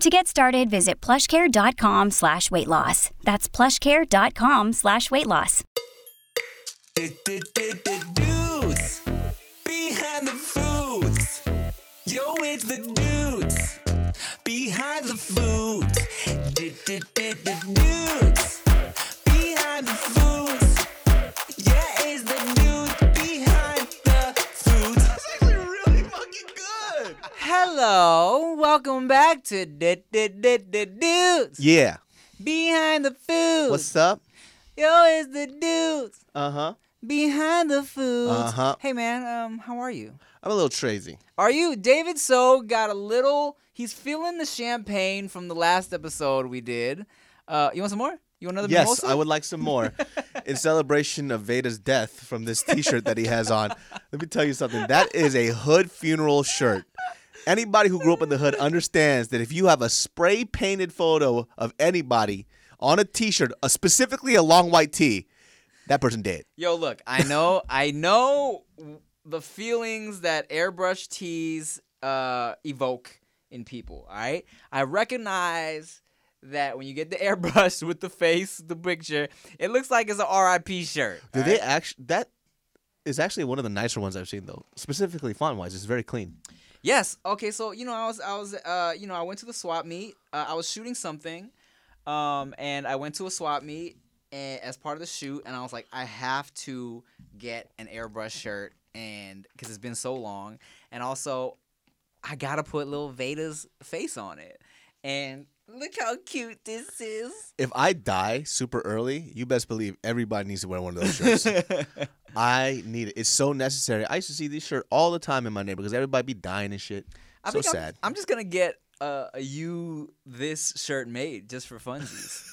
To get started, visit plushcare.com slash weight loss. That's plushcare.com slash weight loss. Dudes behind the. Yo, it's the dudes behind the. Dudes behind the. Hello, welcome back to Dudes Yeah. Behind the food. What's up? Yo, it's the dudes Uh huh. behind the food. Uh-huh. Hey man, um, how are you? I'm a little crazy. Are you David? So got a little. He's feeling the champagne from the last episode we did. Uh, you want some more? You want another Yes, mimosa? I would like some more. In celebration of Veda's death from this T-shirt that he has on, let me tell you something. That is a hood funeral shirt. Anybody who grew up in the hood understands that if you have a spray painted photo of anybody on a T-shirt, uh, specifically a long white tee, that person dead. Yo, look, I know, I know the feelings that airbrush tees uh, evoke in people. All right, I recognize that when you get the airbrush with the face, the picture, it looks like it's an RIP shirt. Do all they right? actually? That is actually one of the nicer ones I've seen though. Specifically font wise, it's very clean. Yes. Okay. So you know, I was, I was, uh, you know, I went to the swap meet. Uh, I was shooting something, um, and I went to a swap meet and, as part of the shoot, and I was like, I have to get an airbrush shirt, and because it's been so long, and also, I gotta put little Veda's face on it, and look how cute this is. If I die super early, you best believe everybody needs to wear one of those shirts. I need it. It's so necessary. I used to see this shirt all the time in my neighborhood because everybody be dying and shit. I so think I'm- sad. I'm, just gonna get uh, a you this shirt made just for funsies.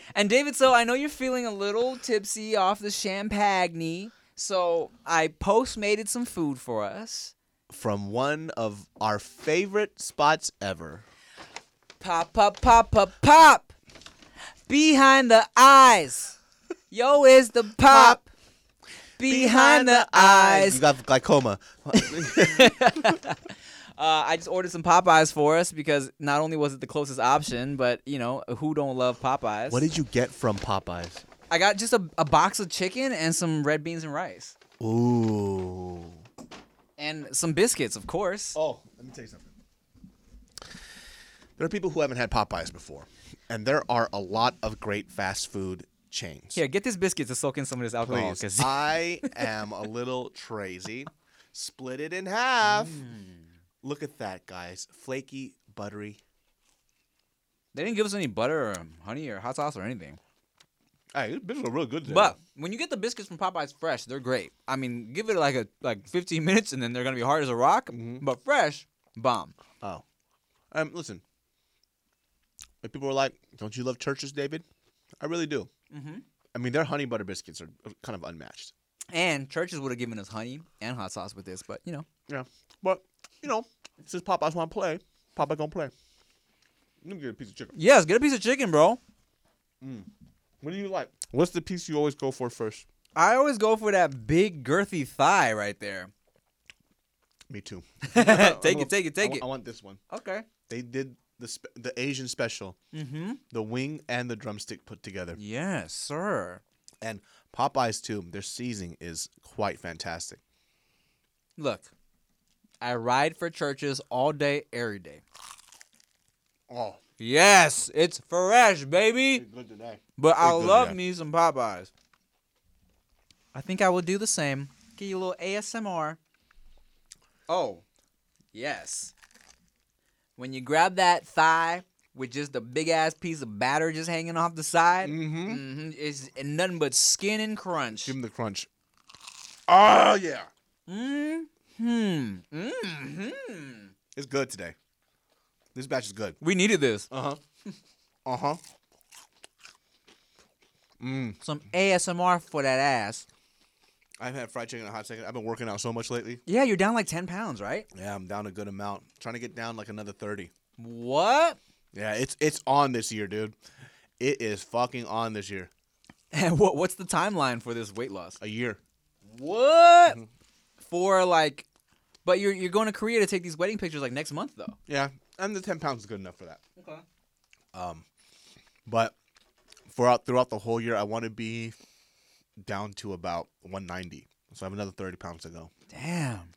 and David, so I know you're feeling a little tipsy off the champagne, so I post postmated some food for us. From one of our favorite spots ever. Pop, pop, pop, pop, pop. Behind the eyes. Yo, is the pop. Behind the eyes. You got glaucoma. Uh, I just ordered some Popeyes for us because not only was it the closest option, but you know who don't love Popeyes. what did you get from Popeyes? I got just a, a box of chicken and some red beans and rice. Ooh. And some biscuits, of course. Oh, let me tell you something. There are people who haven't had Popeyes before, and there are a lot of great fast food chains. Here, get this biscuit to soak in some of this alcohol. Please. 'cause- I am a little crazy. Split it in half. Mm. Look at that, guys. Flaky, buttery. they didn't give us any butter or honey or hot sauce or anything. Hey, these biscuits are real good. Today. But when you get the biscuits from Popeyes fresh, they're great. I mean, give it like a like 15 minutes and then they're gonna be hard as a rock. Mm-hmm. But fresh, bomb. oh, um, listen. If people were like, "Don't you love Church's, David?" I really do. Mhm. I mean, their honey butter biscuits are kind of unmatched. And Church's would have given us honey and hot sauce with this, but you know. Yeah, but you know, since Popeyes want to play, Popeye gonna play. Let me get a piece of chicken. Yes, get a piece of chicken, bro. What do you like? What's the piece you always go for first? I always go for that big girthy thigh right there. Me too. take I'm it, take it, take wa- it. I want this one. Okay. They did the spe- the Asian special, Mm-hmm. the wing and the drumstick put together, Yes, sir. and Popeyes too. Their seasoning is quite fantastic. Look, I ride for Church's all day, every day. Oh, Yes, it's fresh, baby. good today. But I love yeah. me some Popeyes. I think I will do the same. Give you a little ASMR. Oh, yes. When you grab that thigh with just a big ass piece of batter just hanging off the side, Mm-hmm. hmm it's nothing but skin and crunch. Give them the crunch. Oh yeah, Mm-hmm. Mm-hmm. it's good today. This batch is good. We needed this. Uh huh. Uh huh. Mm. Some ASMR for that ass. I've had fried chicken in a hot second. I've been working out so much lately. Yeah, you're down like 10 pounds, right? Yeah, I'm down a good amount. Trying to get down like another thirty. What? Yeah, it's it's on this year, dude. It is fucking on this year. And what, what's the timeline for this weight loss? A year. What? For like, but you're you're going to Korea to take these wedding pictures like next month though. Yeah, and the ten pounds is good enough for that. Okay. Um, but throughout throughout the whole year, I want to be down to about 190. So I have another 30 pounds to go. Damn,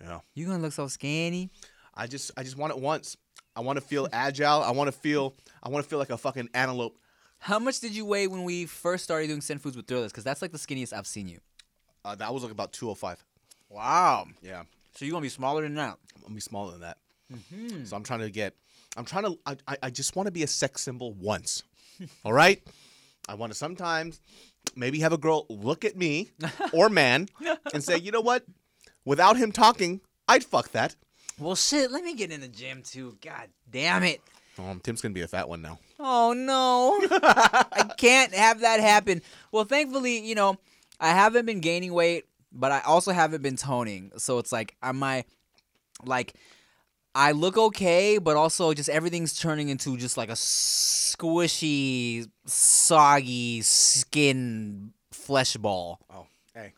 Yeah. you gonna look so skinny. I just I just want it once. I want to feel agile. I want to feel I want to feel like a fucking antelope. How much did you weigh when we first started doing Sin Foods with Thrillers? Because that's like the skinniest I've seen you. Uh, that was like about 205. Wow. Yeah. So you're gonna be smaller than that. I'm gonna be smaller than that. So I'm trying to get. I'm trying to. I, I, I just want to be a sex symbol once. All right. I want to sometimes maybe have a girl look at me or man and say, you know what? Without him talking, I'd fuck that. Well, shit. Let me get in the gym too. God damn it. Um, Tim's gonna be a fat one now. Oh no. I can't have that happen. Well, thankfully, you know, I haven't been gaining weight, but I also haven't been toning. So it's like am I like I look okay, but also just everything's turning into just like a squishy, soggy skin flesh ball. Oh, hey.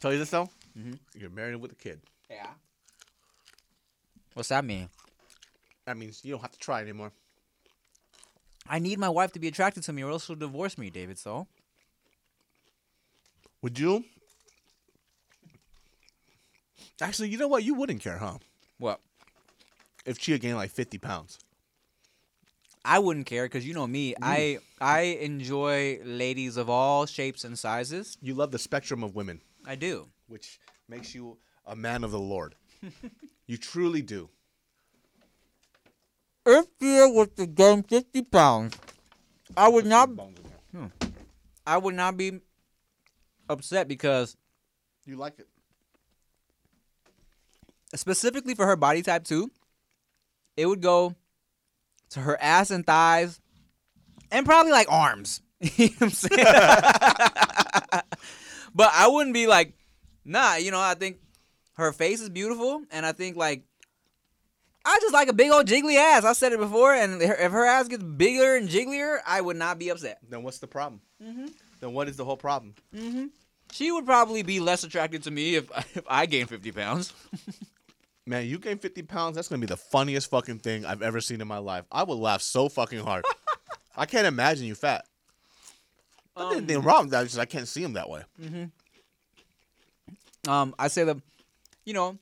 Tell you this though. Mm-hmm. You're married with a kid. Yeah. What's that mean? That means you don't have to try anymore. I need my wife to be attracted to me or else she'll divorce me, David, so. Would you? Actually, you know what? You wouldn't care, huh? What? If Chia gained like 50 pounds. I wouldn't care because you know me. I I enjoy ladies of all shapes and sizes. You love the spectrum of women, I do. which makes you a man of the Lord. you truly do. If you was to gain fifty pounds, I would not. Hmm. I would not be upset because You like it? specifically for her body type too, it would go to her ass and thighs, and probably like arms. you know what I'm saying? but I wouldn't be like, nah. You know, I think her face is beautiful, and I think like. I just like a big old jiggly ass. I said it before, and if her ass gets bigger and jigglier, I would not be upset. Then what's the problem? Mm-hmm. Then what is the whole problem? She would probably be less attracted to me if if I gained fifty pounds. Man, you gain 50 pounds, that's going to be the funniest fucking thing I've ever seen in my life. I would laugh so fucking hard. I can't imagine you fat. Not anything wrong with that, just I can't see him that way. Um, I say that, you know,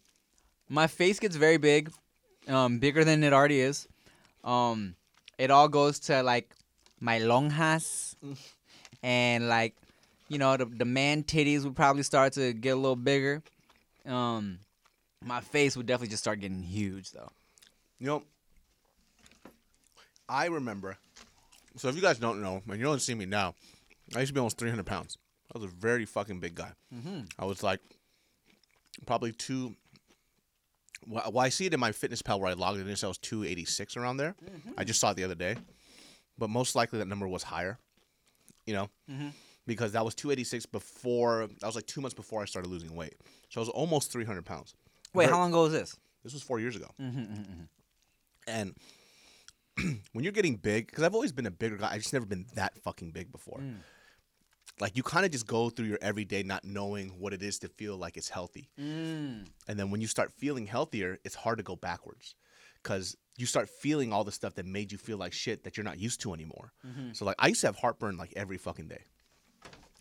my face gets very big, um, bigger than it already is. Um, it all goes to like my lonjas, and like, you know, the the man titties would probably start to get a little bigger. Um, my face would definitely just start getting huge though. You know, I remember. So if you guys don't know, and you don't see me now, I used to be almost 300 pounds. I was a very fucking big guy. Mm-hmm. I was like probably two. Well, I see it in MyFitnessPal where I logged it in. So I was 286 around there. Mm-hmm. I just saw it the other day, but most likely that number was higher. You know, mm-hmm. because that was 286 before. That was like two months before I started losing weight. So I was almost 300 pounds. Wait, how long ago was this? this was four years ago. Mm-hmm, mm-hmm, mm-hmm. And when you're getting big, because I've always been a bigger guy, I've just never been that fucking big before. Mm. like you kind of just go through your everyday not knowing what it is to feel like it's healthy. Mm. And then when you start feeling healthier, it's hard to go backwards because you start feeling all the stuff that made you feel like shit that you're not used to anymore. So like I used to have heartburn like every fucking day.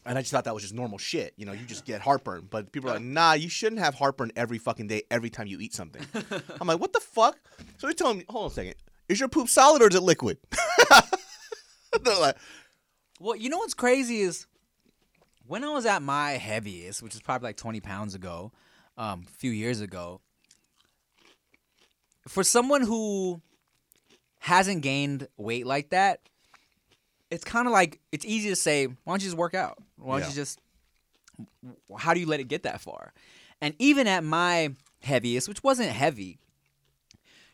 And I just thought that was just normal shit. You know, you just get heartburn. But people are like, nah, you shouldn't have heartburn every fucking day, every time you eat something. I'm like, what the fuck? So they're telling me, hold on a second. Is your poop solid or is it liquid? they're like, Well, you know what's crazy is when I was at my heaviest, which is probably like 20 pounds ago, um, a few years ago, for someone who hasn't gained weight like that, it's kind of like it's easy to say, why don't you just work out? Why don't Yeah. you just, how do you let it get that far? And even at my heaviest, which wasn't heavy,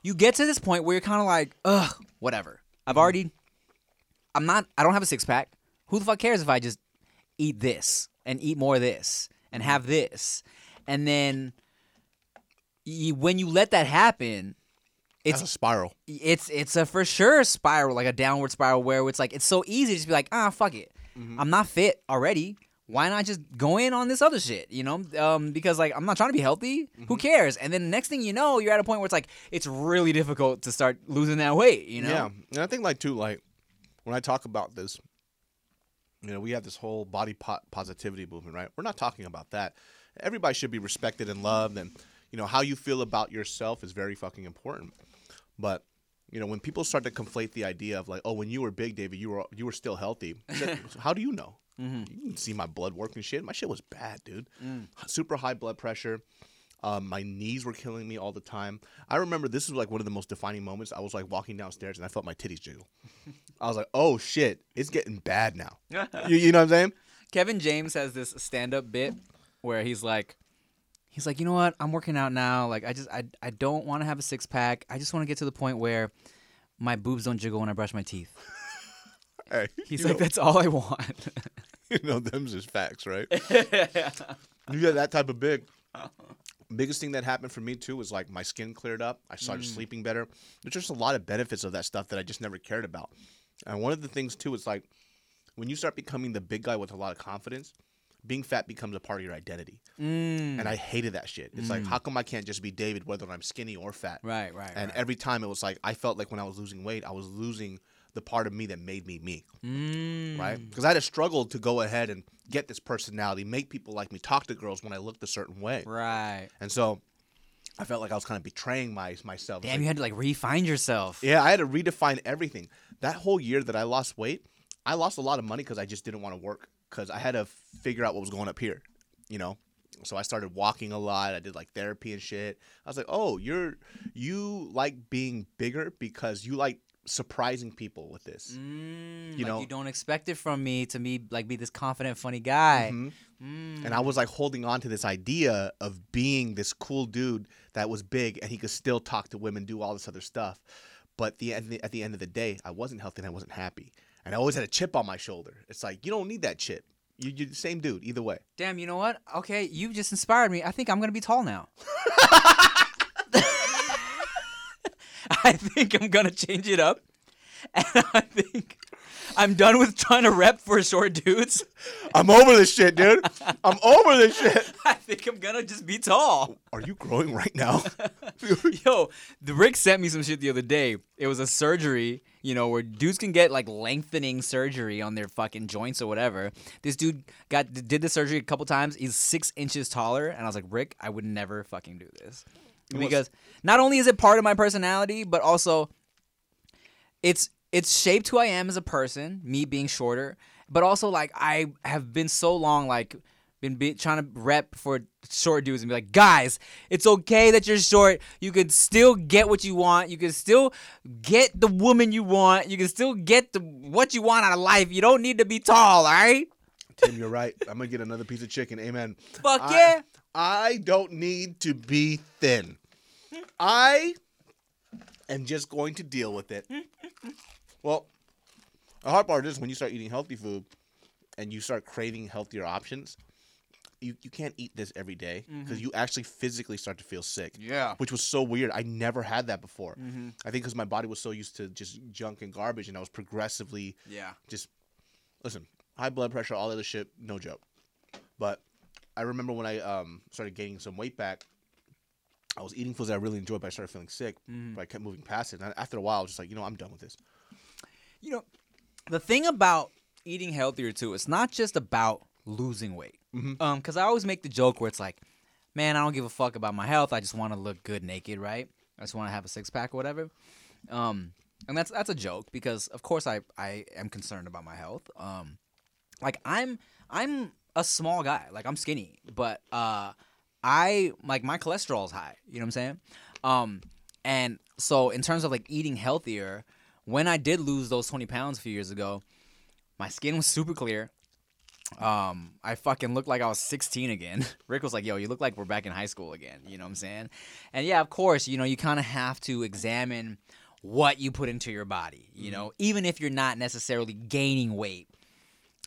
you get to this point where you're kind of like, ugh, whatever. I've already, I'm not, I don't have a six pack. Who the fuck cares if I just eat this and eat more of this and have this? And then you, when you let that happen, it's it's a spiral. it's it's a for sure spiral, like a downward spiral where it's like it's so easy to just be like, ah, fuck it. I'm not fit already. Why not just go in on this other shit? You know, um, because like I'm not trying to be healthy. Who cares? And then next thing you know, you're at a point where it's like it's really difficult to start losing that weight. You know? Yeah, and I think like too, like when I talk about this, you know, we have this whole body po- positivity movement, right? We're not talking about that. Everybody should be respected and loved, and you know how you feel about yourself is very fucking important. But you know, when people start to conflate the idea of like, oh, when you were big, David, you were you were still healthy. That- how do you know? You can see my blood work and shit. My shit was bad, dude. Super high blood pressure. Um, my knees were killing me all the time. I remember this was like one of the most defining moments. I was like walking downstairs and I felt my titties jiggle. I was like, oh shit, it's getting bad now. you, you know what I'm saying? Kevin James has this stand-up bit where he's like, he's like, you know what? I'm working out now. Like, I just, I, I don't want to have a six pack. I just want to get to the point where my boobs don't jiggle when I brush my teeth. Hey, He's like, know, that's all I want. you know, them's just facts, right? you got that type of big. Biggest thing that happened for me too was like my skin cleared up. I started mm. sleeping better. There's just a lot of benefits of that stuff that I just never cared about. And one of the things too is like when you start becoming the big guy with a lot of confidence, being fat becomes a part of your identity. Mm. And I hated that shit. It's like, how come I can't just be David whether I'm skinny or fat? Right, right, And right. every time it was like I felt like when I was losing weight, I was losing the part of me that made me me Mm. right? Because I had to struggle to go ahead and get this personality, make people like me, talk to girls when I looked a certain way, Right. and so I felt like I was kind of betraying my myself. Damn, like- you had to like re-find yourself. yeah, I had to redefine everything. That whole year that I lost weight, I lost a lot of money because I just didn't want to work because I had to figure out what was going up here, you know. So I started walking a lot. I did like therapy and shit. I was like, "Oh, you're you like being bigger because you like surprising people with this." Mm, You like know- you don't expect it from me to me like be this confident, funny guy. Mhm. Mm. And I was like holding on to this idea of being this cool dude that was big and he could still talk to women, do all this other stuff. But the end, at the end of the day, I wasn't healthy and I wasn't happy. And I always had a chip on my shoulder. It's like, you don't need that chip. You, you're the same dude, either way. Damn, you know what? Okay, you just inspired me. I think I'm gonna be tall now. I think I'm gonna change it up, and I think I'm done with trying to rep for short dudes. I'm over this shit, dude. I'm over this shit. I think I'm gonna just be tall. Are you growing right now? Yo, the Rick sent me some shit the other day. It was a surgery, you know, where dudes can get like lengthening surgery on their fucking joints or whatever. This dude got did the surgery a couple times. He's six inches taller, and I was like, Rick, I would never fucking do this because not only is it part of my personality, but also it's it's shaped who I am as a person, me being shorter, but also like I have been so long like been be, trying to rep for short dudes and be like, guys, it's okay that you're short. You can still get what you want. You can still get the woman you want. You can still get the what you want out of life. You don't need to be tall, all right? Tim, you're right. I'm to get another piece of chicken. Amen. Fuck I- yeah. I don't need to be thin. I am just going to deal with it. Well, the hard part is when you start eating healthy food and you start craving healthier options, you, you can't eat this every day because you actually physically start to feel sick. Yeah. Which was so weird. I never had that before. I think because my body was so used to just junk and garbage and I was progressively Yeah. just listen high blood pressure, all that other shit, no joke. But I remember when I um started gaining some weight back, I was eating foods that I really enjoyed, but I started feeling sick. Mm-hmm. But I kept moving past it. And after a while, I was just like, you know, I'm done with this. You know, the thing about eating healthier too, it's not just about losing weight. Um, because I always make the joke where it's like, man, I don't give a fuck about my health. I just want to look good naked, right? I just want to have a six pack or whatever. Um, and that's that's a joke because of course I I am concerned about my health. Um, like I'm I'm a small guy, like I'm skinny, but uh, I like my cholesterol is high. You know what I'm saying? Um, and so in terms of like eating healthier, when I did lose those 20 pounds a few years ago, my skin was super clear. Um, I fucking looked like I was 16 again. Rick was like, "Yo, you look like we're back in high school again." You know what I'm saying? And yeah, of course, you know, you kind of have to examine what you put into your body. You know, even if you're not necessarily gaining weight,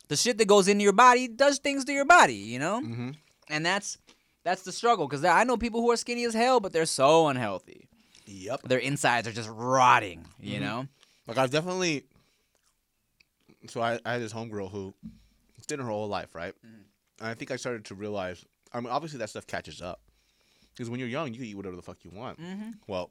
the shit that goes into your body does things to your body. You know, Mm-hmm. and that's that's the struggle because I know people who are skinny as hell, but they're so unhealthy. Yep. Their insides are just rotting. You Mm-hmm. know. Like I've definitely. So I, I had this homegirl who did her whole life, right? And I think I started to realize. I mean, obviously that stuff catches up, because when you're young, you can eat whatever the fuck you want. Mm-hmm. Well,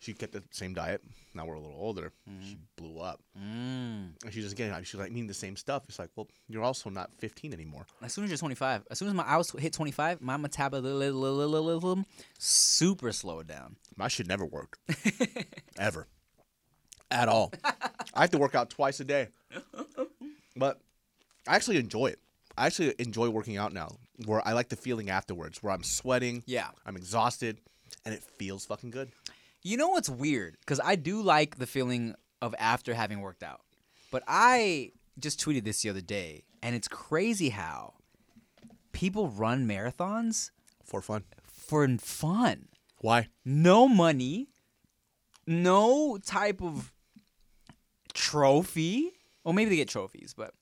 she kept the same diet. Now we're a little older. She blew up, Mm. and she's just getting. She's like eating the same stuff. It's like, well, you're also not 15 anymore. As soon as you're 25, as soon as my I was hit 25, my metabolism super slowed down. My shit never worked, ever, at all. I have to work out twice a day, but I actually enjoy it. I actually enjoy working out now, where I like the feeling afterwards, where I'm sweating, Yeah. I'm exhausted, and it feels fucking good. You know what's weird? Because I do like the feeling of after having worked out. But I just tweeted this the other day, and it's crazy how people run marathons For fun. for fun. Why? No money, no type of trophy. Well, maybe they get trophies, but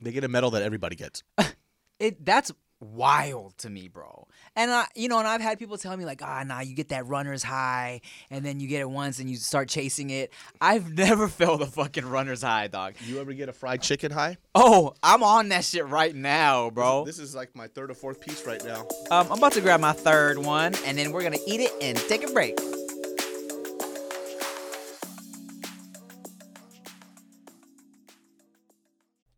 They get a medal that everybody gets. it that's wild to me, bro. And I, you know, and I've had people tell me like, ah, nah, you get that runner's high, and then you get it once, and you start chasing it. I've never felt a fucking runner's high, dog. You ever get a fried chicken high? Oh, I'm on that shit right now, bro. This is like my third or fourth piece right now. Um, I'm about to grab my third one, and then we're gonna eat it and take a break.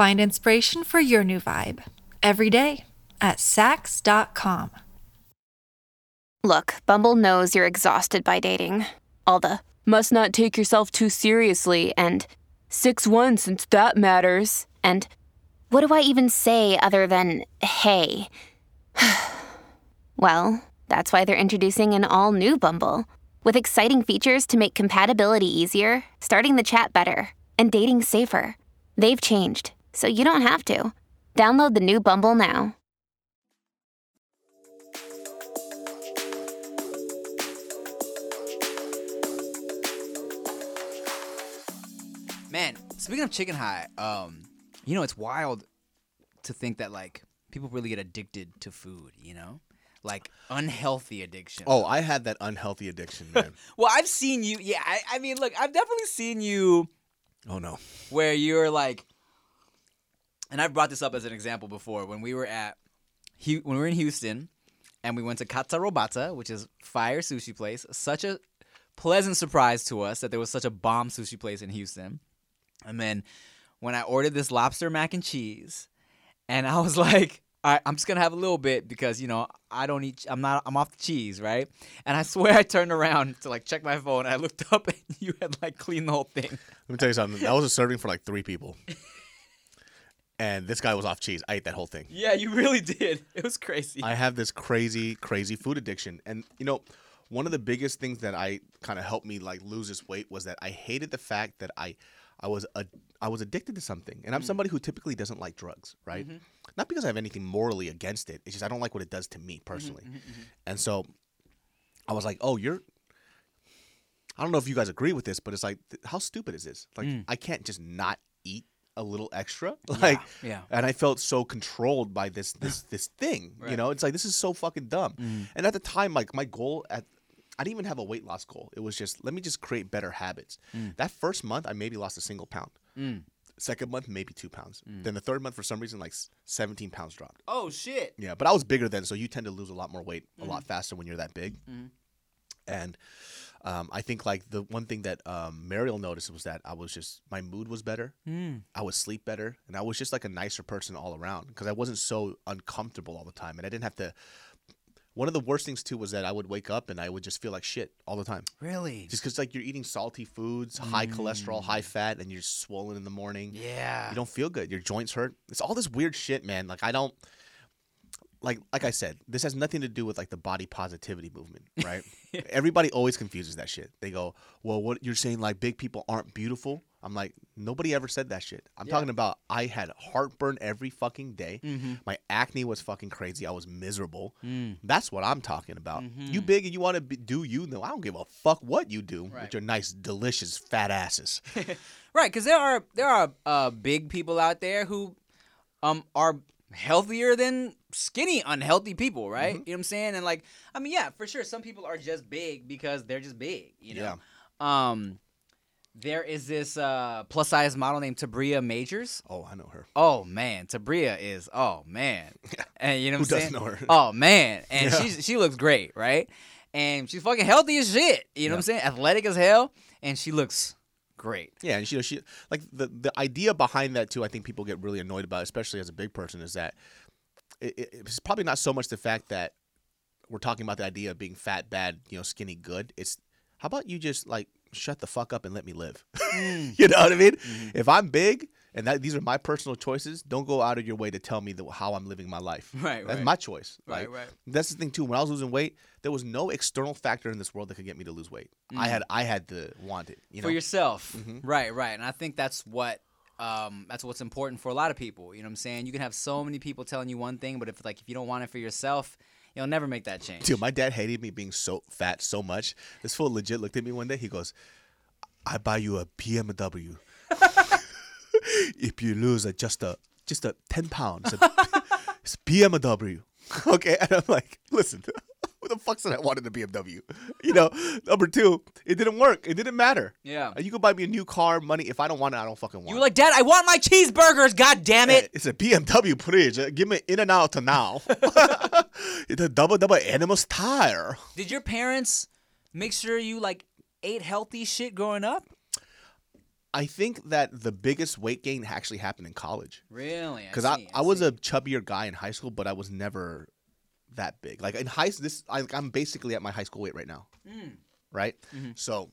Find inspiration for your new vibe every day at Saks.com. Look, Bumble knows you're exhausted by dating. All the must not take yourself too seriously and 6 1 since that matters. And what do I even say other than hey? well, That's why they're introducing an all new Bumble with exciting features to make compatibility easier, starting the chat better, and dating safer. They've changed, so you don't have to. Download the new Bumble now. Man, speaking of chicken high, um, you know it's wild to think that like people really get addicted to food. You know, like unhealthy addiction. Oh, I had that unhealthy addiction, man. well, I've seen you. Yeah, I, I mean, look, I've definitely seen you oh no. where you're like, and I've brought this up as an example before when we were at, when we were in Houston, and we went to Kata Robata, which is fire sushi place. Such a pleasant surprise to us that there was such a bomb sushi place in Houston. And then when I ordered this lobster mac and cheese, and I was like, all right, I'm just gonna have a little bit because you know I don't eat. I'm not. I'm off the cheese, right? And I swear I turned around to like check my phone. And I looked up and you had like cleaned the whole thing. Let me tell you something. That was a serving for like three people. And this guy was off cheese. I ate that whole thing. Yeah, you really did. It was crazy. I have this crazy, crazy food addiction. And you know, one of the biggest things that I kind of helped me like lose this weight was that I hated the fact that I I was a I was addicted to something. And I'm mm. somebody who typically doesn't like drugs, right? Mm-hmm. Not because I have anything morally against it. It's just I don't like what it does to me mm-hmm, personally. Mm-hmm, and so I was like, "Oh, you're I don't know if you guys agree with this, but it's like th- how stupid is this? Like mm. I can't just not eat a little extra. Like yeah. and I felt so controlled by this this this thing. You know, it's like this is so fucking dumb. Mm-hmm. And at the time, like my goal at I didn't even have a weight loss goal. It was just let me just create better habits. Mm. That first month, I maybe lost a single pound. Mm. Second month, maybe two pounds. Mm. Then the third month, for some reason, like seventeen pounds dropped. Oh shit. Yeah, but I was bigger then, so you tend to lose a lot more weight a lot faster when you're that big. And um, I think like the one thing that um, Mariel noticed was that I was just my mood was better. I would sleep better, and I was just like a nicer person all around because I wasn't so uncomfortable all the time, and I didn't have to. One of the worst things too was that I would wake up and I would just feel like shit all the time. Really? Just because like you're eating salty foods, high cholesterol, high fat, and you're swollen in the morning. Yeah. You don't feel good. Your joints hurt. It's all this weird shit, man. Like I don't like like I said, this has nothing to do with like the body positivity movement, right? Everybody always confuses that shit. They go, "Well, what you're saying like big people aren't beautiful?" I'm like, "Nobody ever said that shit." I'm talking about I had heartburn every fucking day. Mm-hmm. My acne was fucking crazy. I was miserable. Mm. That's what I'm talking about. Mm-hmm. You big and you want to do you? No, I don't give a fuck what you do Right. with your nice, delicious fat asses. Right, because there are there are uh, big people out there who um are healthier than skinny, unhealthy people, right? Mm-hmm. You know what I'm saying? And like, I mean, yeah, for sure, some people are just big because they're just big. You know. Yeah. Um, there is this uh plus size model named Tabria Majors. oh, I know her. Oh man, Tabria is oh man, and you know Who what I'm doesn't saying? know her? Oh man, and Yeah. she's she looks great, right? And she's fucking healthy as shit. You know what I'm saying? Athletic as hell, and she looks great. Yeah, and she, you know, she like the the idea behind that too. I think people get really annoyed about, especially as a big person, is that it, it- it's probably not so much the fact that we're talking about the idea of being fat bad, you know, skinny good. It's how about you just like shut the fuck up and let me live. Mm. you know what I mean? Mm-hmm. If I'm big and that these are my personal choices, don't go out of your way to tell me the, how I'm living my life. Right, That's right. my choice. Right, Like, right. That's the thing too. When I was losing weight, there was no external factor in this world that could get me to lose weight. I mm. had I had to want it. You know. for yourself. Mm-hmm. Right, right. And I think that's what um that's what's important for a lot of people. You know what I'm saying? You can have so many people telling you one thing, but if like if you don't want it for yourself, you'll never make that change. Dude, my dad hated me being so fat so much. This fool legit looked at me one day. He goes, "I buy you a BMW if you lose a, just a just a ten pounds. It's BMW." Okay, and I'm like, "Listen, the fuck said I wanted a BMW? You know, number two, it didn't work. It didn't matter. Yeah. you could buy me a new car, money. If I don't want it, I don't fucking want it. You're like, Dad, I want my cheeseburgers, god damn it. It's a BMW, please. Uh, Give me In-N-Out to now. it's a double double animal style. Did your parents make sure you like ate healthy shit growing up? I think that the biggest weight gain actually happened in college Really? because I, see, I, was a chubbier guy in high school, but I was never that big. Like in high this, I, I'm basically at my high school weight right now, Mm. right? Mm-hmm. So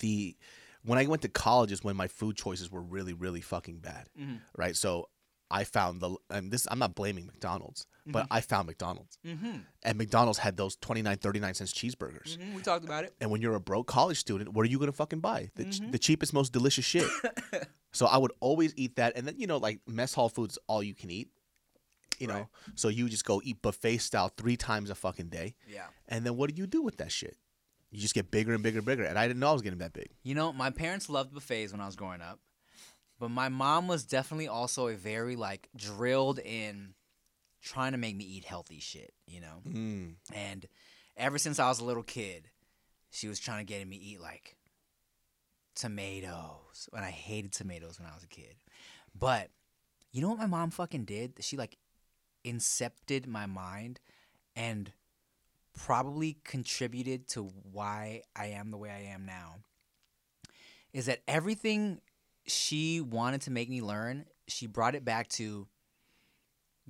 the when I went to college is when my food choices were really really fucking bad, Mm-hmm. right? So I found the and this I'm not blaming McDonald's, but Mm-hmm. I found McDonald's. And McDonald's had those 29 39 cents cheeseburgers. Mhm, we talked about it. And when you're a broke college student, what are you gonna fucking buy? The, Mm-hmm. ch- the cheapest, most delicious shit. so I would always eat that, and then you know, like mess hall foods, all you can eat. You know, so you just go eat buffet style three times a fucking day, Yeah. and then what do you do with that shit? You just get bigger and bigger and bigger, and I didn't know I was getting that big. You know, my parents loved buffets when I was growing up, but my mom was definitely also a very like drilled in trying to make me eat healthy shit. You know, Mm. and ever since I was a little kid, she was trying to get me eat like tomatoes, and I hated tomatoes when I was a kid. But you know what my mom fucking did? She like incepted my mind and probably contributed to why I am the way I am now. Is that everything she wanted to make me learn, she brought it back to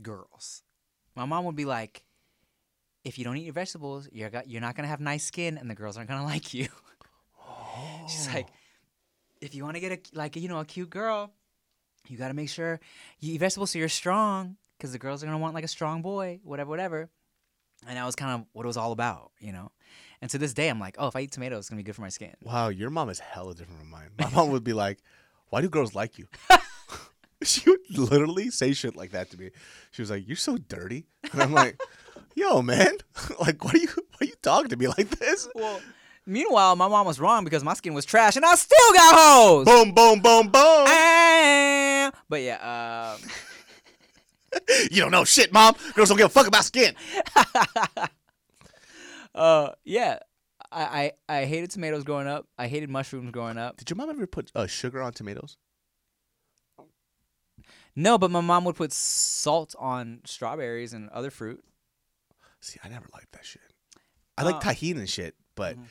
girls. My mom would be like, if you don't eat your vegetables, you're got, you're not gonna have nice skin, and the girls aren't gonna like you. Oh. She's like, if you want to get a like you know a cute girl, you got to make sure you eat vegetables so you're strong, because the girls are gonna want like a strong boy, whatever, whatever. And that was kind of what it was all about, you know. And to this day, I'm like, oh, if I eat tomatoes, it's gonna be good for my skin. Wow, your mom is hella different from mine. My mom would be like, "Why do girls like you?" she would literally say shit like that to me. She was like, "You're so dirty," and I'm like, "Yo, man, like, why are you why are you talking to me like this?" Well, meanwhile, my mom was wrong because my skin was trash, and I still got hoes. Boom, boom, boom, boom. Ah, But yeah, um, You don't know shit, mom. Girls don't give a fuck about skin. uh, yeah, I, I I hated tomatoes growing up. I hated mushrooms growing up. Did your mom ever put uh, sugar on tomatoes? No, but my mom would put salt on strawberries and other fruit. See, I never liked that shit. I like Uh, Tajín and shit, but Mm-hmm.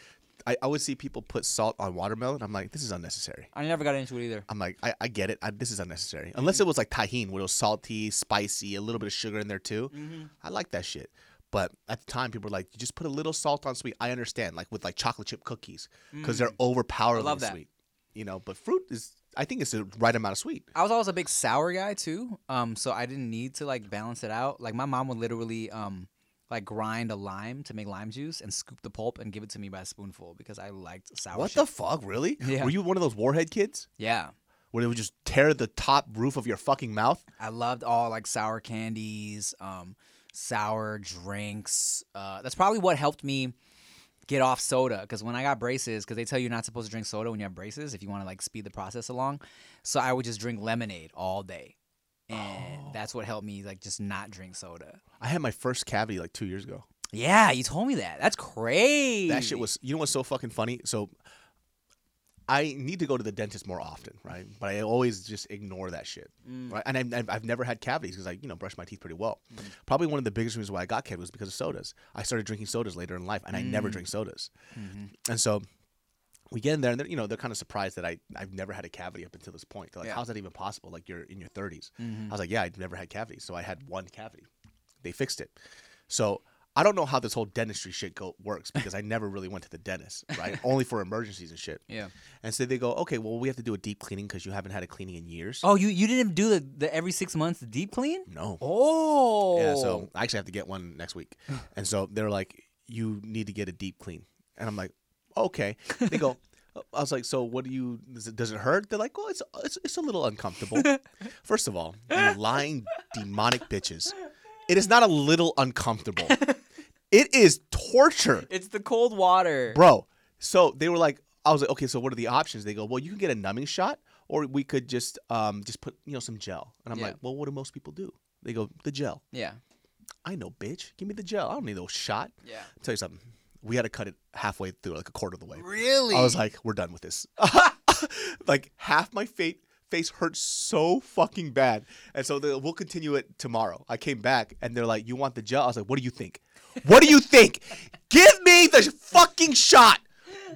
I, would see people put salt on watermelon. I'm like, this is unnecessary. I never got into it either. I'm like, I, I get it. I, this is unnecessary. Unless it was like Tajín, where it was salty, spicy, a little bit of sugar in there too. Mm-hmm. I like that shit. But at the time, people were like, you just put a little salt on sweet. I understand, like with like chocolate chip cookies, because they're overpoweringly Mm. love that. sweet. You know, but fruit is, I think it's the right amount of sweet. I was always a big sour guy too. Um, so I didn't need to like balance it out. Like my mom would literally um like grind a lime to make lime juice and scoop the pulp and give it to me by a spoonful because I liked sour. what shit. the fuck, really? Yeah. Were you one of those warhead kids Yeah. where they would just tear the top roof of your fucking mouth? I loved all like sour candies, um, sour drinks. Uh, that's probably what helped me get off soda because when I got braces, because they tell you you're not supposed to drink soda when you have braces if you want to like speed the process along. So I would just drink lemonade all day, and that's what helped me like just not drink soda. I had my first cavity like two years ago. Yeah, you told me that. That's crazy. That shit was. You know what's so fucking funny? So, I need to go to the dentist more often, right? But I always just ignore that shit, Mm. right? And I've, I've, never had cavities because I, you know, brush my teeth pretty well. Probably one of the biggest reasons why I got cavities was because of sodas. I started drinking sodas later in life, and I Mm. never drink sodas. Mm-hmm. And so, we get in there, and they're, you know, they're kind of surprised that I, I've never had a cavity up until this point. They're like, Yeah. "How's that even possible? Like you're in your 30s." Mm-hmm. I was like, "Yeah, I've never had cavities." So I had one cavity. They fixed it. So I don't know how this whole dentistry shit go works because I never really went to the dentist, right? Only for emergencies and shit. Yeah. And so they go, okay, well, we have to do a deep cleaning because you haven't had a cleaning in years. Oh, you you didn't do the, the every six months deep clean? no. Oh. Yeah, so I actually have to get one next week. And so they're like, you need to get a deep clean. And I'm like, okay. They go, I was like, so what do you, does it, does it hurt? They're like, well, it's, it's, it's a little uncomfortable. First of all, you lying demonic bitches. It is not a little uncomfortable. It is torture. it's the cold water. bro. So they were like, I was like, okay, so what are the options? They go, well, you can get a numbing shot, or we could just um just put you know some gel. And I'm Yeah. like, well, what do most people do? They go the gel. Yeah. I know, bitch. Give me the gel. I don't need no shot. Yeah. tell you something. We had to cut it halfway through, like a quarter of the way. Really? I was like, we're done with this. like half my face face hurt so fucking bad, and so they, we'll continue it tomorrow. I came back and they're like, you want the gel? I was like, what do you think? What do you think? Give me the fucking shot.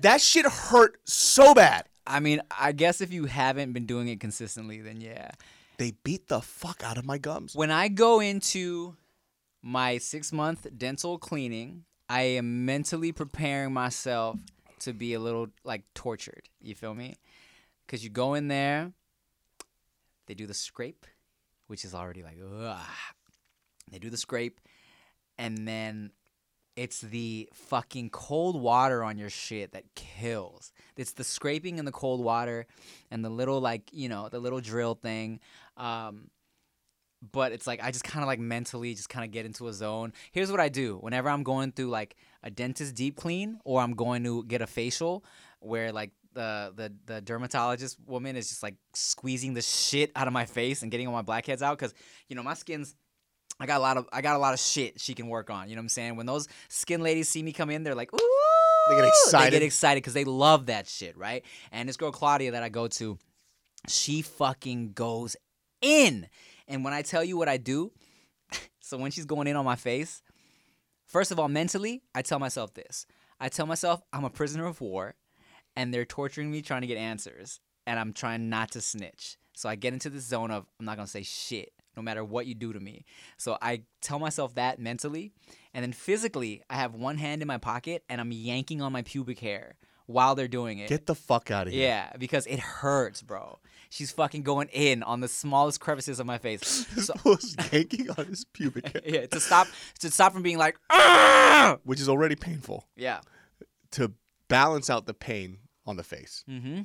That shit hurt so bad. I mean, I guess if you haven't been doing it consistently, then yeah. They beat the fuck out of my gums. When I go into my six month dental cleaning, I am mentally preparing myself to be a little like tortured. You feel me? Because you go in there, they do the scrape which is already like, ugh. They do the scrape, and then it's the fucking cold water on your shit that kills. It's the scraping and the cold water, and the little like you know the little drill thing. Um, but it's like I just kind of like mentally just kind of get into a zone. Here's what I do whenever I'm going through like a dentist deep clean or I'm going to get a facial where like the the the dermatologist woman is just like squeezing the shit out of my face and getting all my blackheads out cuz you know my skin's I got a lot of I got a lot of shit she can work on, you know what I'm saying? When those skin ladies see me come in, they're like, "Ooh!" They get excited. They get excited cuz they love that shit, right? And this girl Claudia that I go to, she fucking goes in. And when I tell you what I do, so when she's going in on my face, first of all, mentally, I tell myself this. I tell myself I'm a prisoner of war and they're torturing me trying to get answers and I'm trying not to snitch. So I get into this zone of I'm not going to say shit no matter what you do to me. So I tell myself that mentally and then physically, I have one hand in my pocket and I'm yanking on my pubic hair while they're doing it. Get the fuck out of here. Yeah, because it hurts, bro. She's fucking going in on the smallest crevices of my face. This So, fool's yanking on his pubic hair, yeah, to stop to stop from being like, "Ah!" which is already painful. yeah. To balance out the pain on the face. Mm-hmm.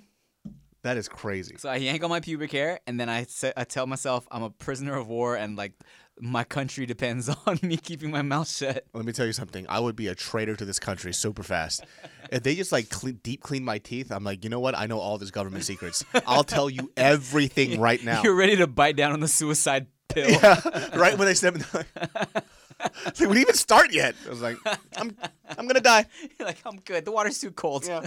That is crazy. So I yank on my pubic hair, and then I say, I tell myself I'm a prisoner of war, and like my country depends on me keeping my mouth shut. Let me tell you something. I would be a traitor to this country super fast. if they just like deep clean my teeth, I'm like, you know what? I know all this government secrets. I'll tell you everything right now. You're ready to bite down on the suicide pill. Yeah, right when they step in. It's like, we didn't even start yet. I was like, I'm, I'm gonna die. You're like I'm good. The water's too cold. Yeah.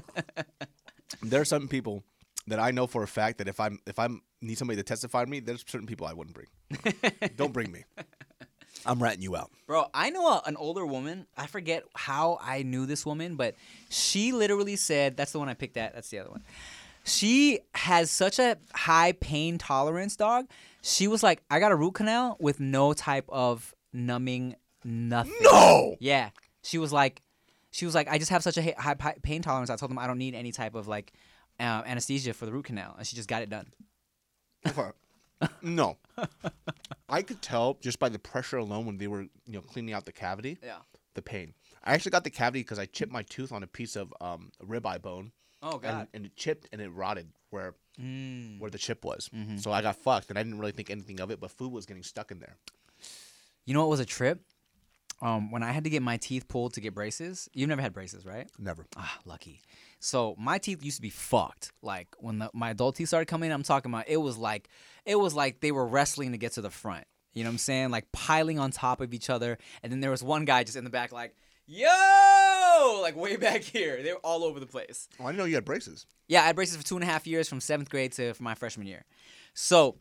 There are some people that I know for a fact that if I'm if I'm need somebody to testify to me, there's certain people I wouldn't bring. Don't bring me. I'm ratting you out. Bro, I know a, an older woman. I forget how I knew this woman, but she literally said, "That's the one I picked at. That's the other one." She has such a high pain tolerance, dog. She was like, "I got a root canal with no type of numbing, nothing." No. Yeah, she was like, she was like, "I just have such a high pain tolerance." I told them I don't need any type of like uh, anesthesia for the root canal, and she just got it done. No. I could tell just by the pressure alone when they were, you know, cleaning out the cavity. Yeah. The pain. I actually got the cavity because I chipped my tooth on a piece of um, ribeye bone. Oh and, God. and it chipped and it rotted where Mm. where the chip was. Mm-hmm. So I got fucked and I didn't really think anything of it, but food was getting stuck in there. You know what was a trip? Um, when I had to get my teeth pulled to get braces. You've never had braces, right? Never. Ah, lucky. So my teeth used to be fucked. Like when the, my adult teeth started coming, in, I'm talking about it was like it was like they were wrestling to get to the front. You know what I'm saying? Like piling on top of each other. And then there was one guy just in the back, like, yo, like way back here. They were all over the place. Oh, I didn't know you had braces. Yeah, I had braces for two and a half years from seventh grade to for my freshman year. So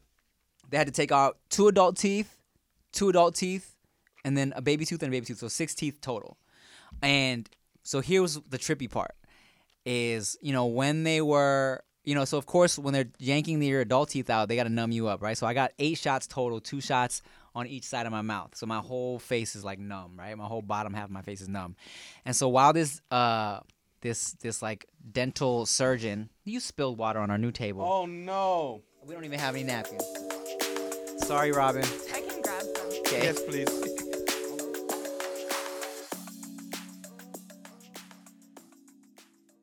they had to take out two adult teeth, two adult teeth, and then a baby tooth and a baby tooth. So six teeth total. And so here was the trippy part is, you know, when they were, you know, so of course when they're yanking your adult teeth out, they got to numb you up, right? So I got eight shots total, two shots on each side of my mouth. So my whole face is like numb, right? My whole bottom half of my face is numb. And so while this uh this this like dental surgeon, you spilled water on our new table. Oh no. We don't even have any napkins. Sorry, Robin. I can grab some. Okay. Yes, please.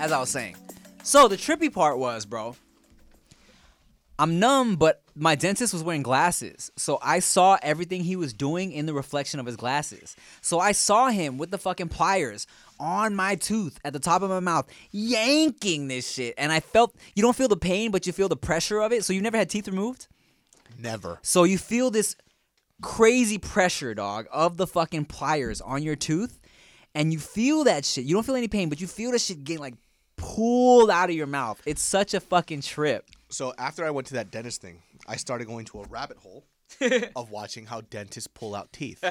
As I was saying. So the trippy part was, bro. I'm numb, but my dentist was wearing glasses. So I saw everything he was doing in the reflection of his glasses. So I saw him with the fucking pliers on my tooth at the top of my mouth, yanking this shit. And I felt, you don't feel the pain, but you feel the pressure of it. So you never had teeth removed? Never. So you feel this crazy pressure, dog, of the fucking pliers on your tooth, and you feel that shit. You don't feel any pain, but you feel that shit getting like pulled out of your mouth. It's such a fucking trip. So after I went to that dentist thing, I started going to a rabbit hole of watching how dentists pull out teeth.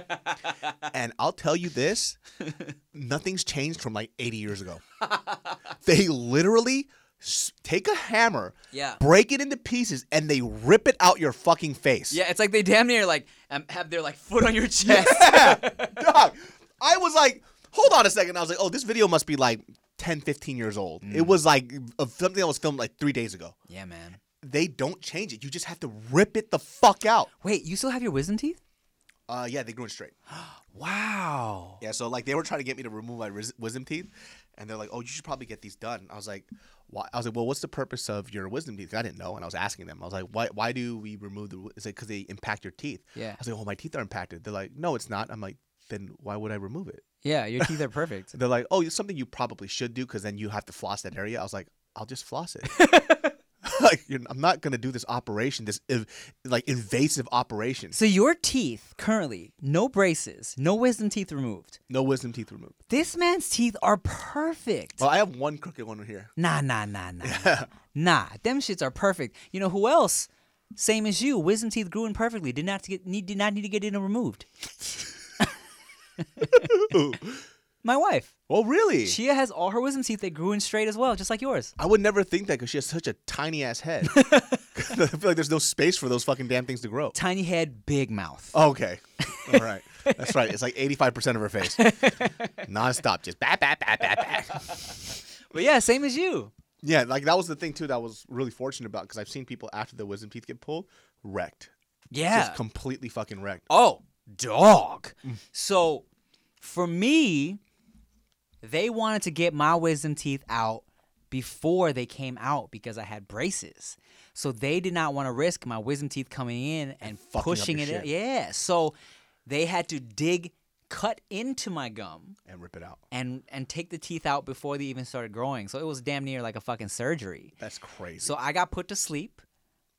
and I'll tell you this, nothing's changed from like 80 years ago. they literally take a hammer, Yeah. break it into pieces, and they rip it out your fucking face. Yeah, it's like they damn near like um, have their like foot on your chest. Dog, I was like, hold on a second. I was like, oh, this video must be like 10, 15 years old. It was like something that was filmed like three days ago. yeah, man. They don't change it. You just have to rip it the fuck out. Wait, you still have your wisdom teeth? Uh, yeah, they grew in straight. Wow. Yeah, so like they were trying to get me to remove my wisdom teeth, and they're like, "Oh, you should probably get these done." I was like, "Why?" I was like, "Well, what's the purpose of your wisdom teeth?" I didn't know, and I was asking them. I was like, "Why? Why do we remove the?" Is it because they impact your teeth? Yeah. I was like, "Oh, my teeth are impacted." They're like, "No, it's not." I'm like, "Then why would I remove it?" Yeah, your teeth are perfect. They're like, "Oh, it's something you probably should do because then you have to floss that area." I was like, "I'll just floss it." like, you're, I'm not gonna do this operation, this ev- like invasive operation. So your teeth currently no braces, no wisdom teeth removed. No wisdom teeth removed. This man's teeth are perfect. Well, I have one crooked one here. Nah, nah, nah, nah. nah. Nah, them shits are perfect. You know who else? Same as you. Wisdom teeth grew in perfectly. Did not get need did not need to get in and removed. My wife. Oh, really? Chia has all her wisdom teeth that grew in straight as well, just like yours. I would never think that because she has such a tiny ass head. I feel like there's no space for those fucking damn things to grow. Tiny head, big mouth. Okay. All right. That's right. It's like 85% of her face. Non-stop. Just bat, bat, bat, bat, bat. But yeah, same as you. Yeah, like that was the thing too that I was really fortunate about because I've seen people after the wisdom teeth get pulled, wrecked. Yeah. Just completely fucking wrecked. Oh, dog. Mm. So for me, they wanted to get my wisdom teeth out before they came out because I had braces. So they did not want to risk my wisdom teeth coming in and, up pushing it in. Yeah. So they had to dig cut into my gum And rip it out. and and take the teeth out before they even started growing. So it was damn near like a fucking surgery. That's crazy. So I got put to sleep,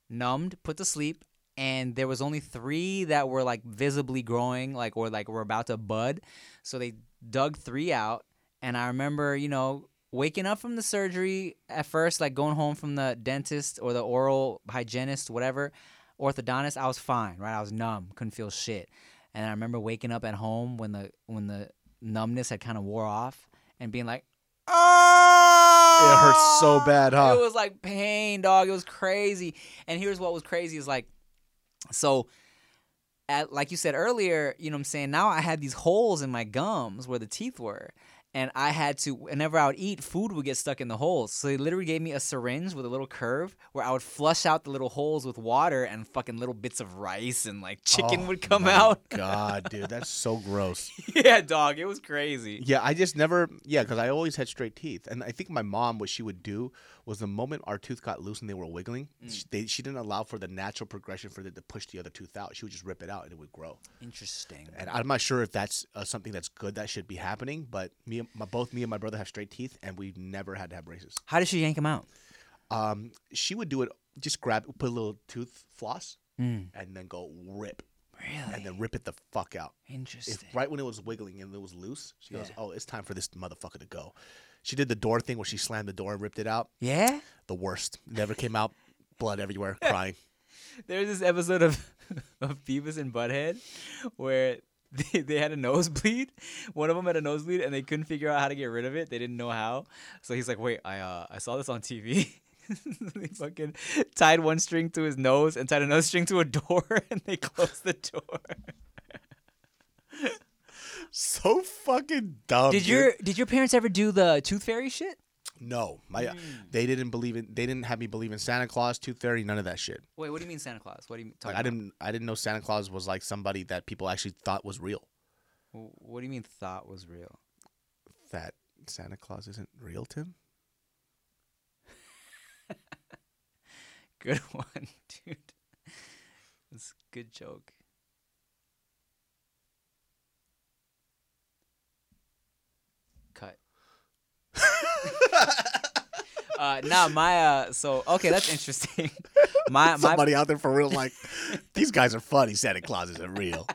numbed, put to sleep, and there was only three that were like visibly growing, like or like were about to bud. So they dug three out, and I remember, you know, waking up from the surgery at first, like going home from the dentist or the oral hygienist, whatever, orthodontist. I was fine, right? I was numb, couldn't feel shit. And I remember waking up at home when the when the numbness had kind of wore off, and being like, it hurts so ah! bad, huh? it was like pain, dog. It was crazy. And here's what was crazy is like, so, at like you said earlier, you know what I'm saying. Now I had these holes in my gums where the teeth were, and I had to whenever I would eat, food would get stuck in the holes. So they literally gave me a syringe with a little curve where I would flush out the little holes with water, and fucking little bits of rice and like chicken Oh would come out. God, dude, that's so gross. yeah, dog. It was crazy. Yeah, I just never. Yeah, because I always had straight teeth, and I think my mom, what she would do was the moment our tooth got loose and they were wiggling, Mm. she, they, she didn't allow for the natural progression for it to push the other tooth out. She would just rip it out and it would grow. Interesting. And I'm not sure if that's uh, something that's good that should be happening, but me, and my, both me and my brother have straight teeth, and we've never had to have braces. How did she yank them out? Um, she would do it, just grab, put a little tooth floss, Mm. and then go rip, Really? and then rip it the fuck out. Interesting. If right when it was wiggling and it was loose, she goes, "Oh, it's time for this motherfucker to go." She did the door thing where she slammed the door and ripped it out. yeah. The worst. Never came out. Blood everywhere. Crying. There's this episode of of Beavis and Butthead where they, they had a nosebleed. One of them had a nosebleed and they couldn't figure out how to get rid of it. They didn't know how. So he's like, "Wait, I uh I saw this on TV." they fucking tied one string to his nose and tied another string to a door and they closed the door so fucking dumb. Did dude. your did your parents ever do the tooth fairy shit? No, my mm. they didn't believe in. They didn't have me believe in Santa Claus, Tooth Fairy, none of that shit. Wait, what do you mean Santa Claus? What do you talking? Like, I didn't. I didn't know Santa Claus was like somebody that people actually thought was real. What do you mean thought was real? That Santa Claus isn't real, Tim. good one, dude. It's a good joke. uh, nah, my uh, so okay, that's interesting. my my Somebody out there for real, like these guys are funny. Santa Claus isn't real.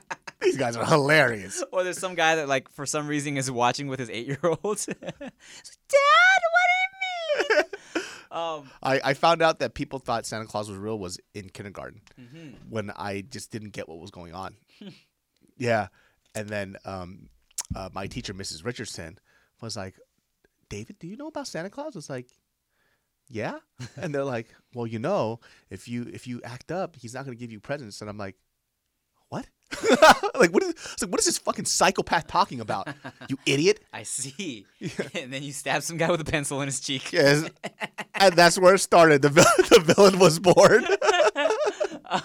These guys are hilarious. or there's some guy that like for some reason is watching with his eight year old. Dad, what do you mean? um, I, I found out that people thought Santa Claus was real was in kindergarten Mhm. when I just didn't get what was going on. yeah, and then um, uh, my teacher, Mrs. Richardson, was like, "David, do you know about Santa Claus?" I was like, "Yeah," and they're like, "Well, you know, if you if you act up, he's not going to give you presents." And I'm like, "What?" like what is like what is this fucking psychopath talking about? You idiot! I see. and then you stab some guy with a pencil in his cheek. Yes, and that's where it started. The the villain was born.